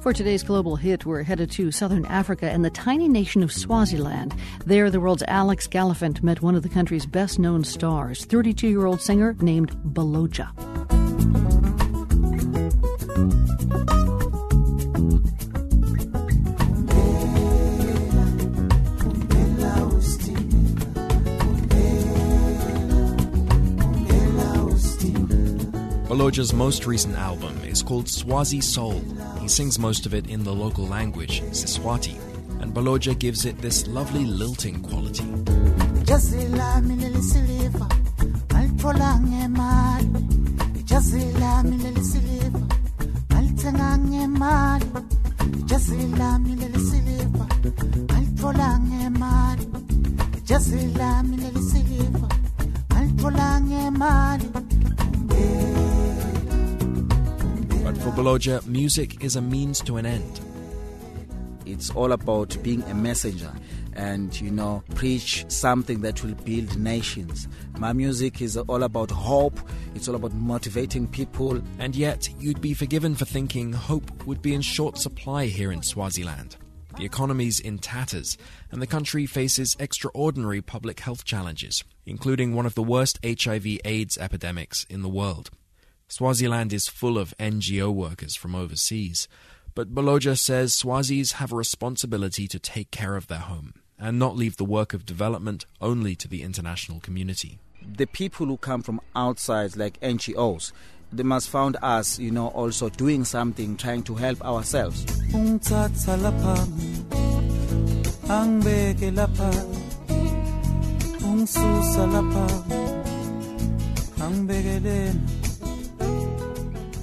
For today's global hit, we're headed to southern Africa and the tiny nation of Swaziland. There, the world's Alex Gallafent met one of the country's best known stars, 32 year old singer named Bholoja. Bholoja's most recent album is called Swazi Soul. He sings most of it in the local language, Siswati, and Bholoja gives it this lovely lilting quality. But Bholoja, music is a means to an end. It's all about being a messenger and, you know, preach something that will build nations. My music is all about hope, it's all about motivating people. And yet, you'd be forgiven for thinking hope would be in short supply here in Swaziland. The economy's in tatters, and the country faces extraordinary public health challenges, including one of the worst HIV AIDS epidemics in the world. Swaziland is full of NGO workers from overseas, but Bholoja says Swazis have a responsibility to take care of their home and not leave the work of development only to the international community. The people who come from outside, like NGOs, they must find us, you know, also doing something, trying to help ourselves.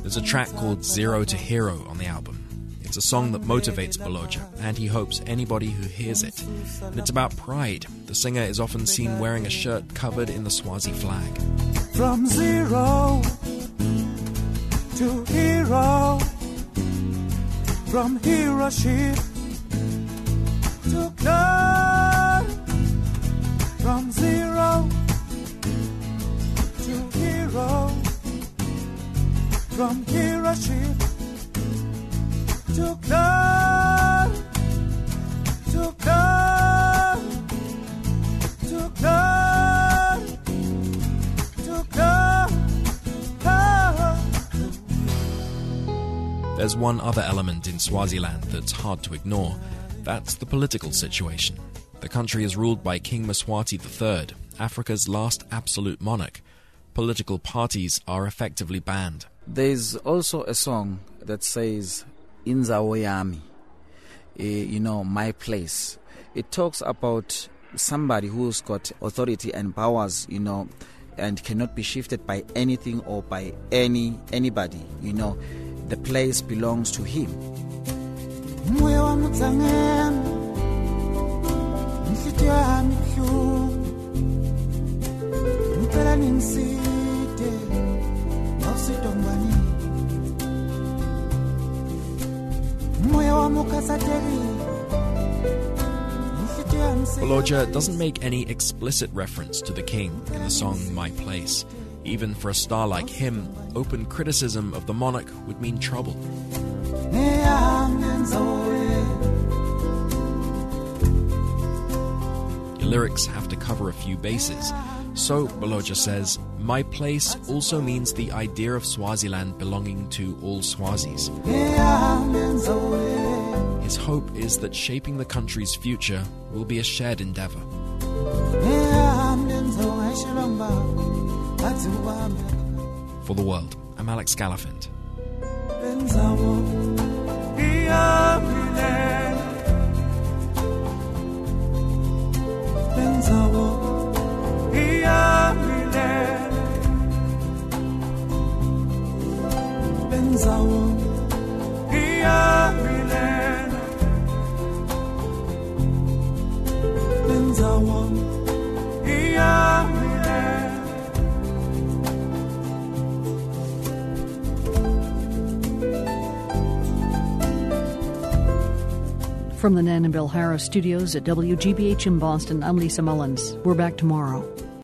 There's a track called Zero to Hero on the album. It's a song that motivates Bholoja, and he hopes anybody who hears it. And it's about pride. The singer is often seen wearing a shirt covered in the Swazi flag. From zero to hero, from hero ship to glory, from zero to hero, from hero ship to glory, to glory, to glory, to glory. There's one other element in Swaziland that's hard to ignore. That's the political situation. The country is ruled by King Mswati III, Africa's last absolute monarch. Political parties are effectively banned. There's also a song that says, Inzawo Yami, uh, you know, my place. It talks about somebody who's got authority and powers, you know, and cannot be shifted by anything or by any anybody, you know. The place belongs to him. Bholoja doesn't make any explicit reference to the king in the song My Place. Even for a star like him, open criticism of the monarch would mean trouble. Your lyrics have to cover a few bases. So, Bholoja says, My place also means the idea of Swaziland belonging to all Swazis. His hope is that shaping the country's future will be a shared endeavor. For the world, I'm Alex Gallafent. From the Nan and Bill Harris studios at WGBH in Boston, I'm Lisa Mullins. We're back tomorrow.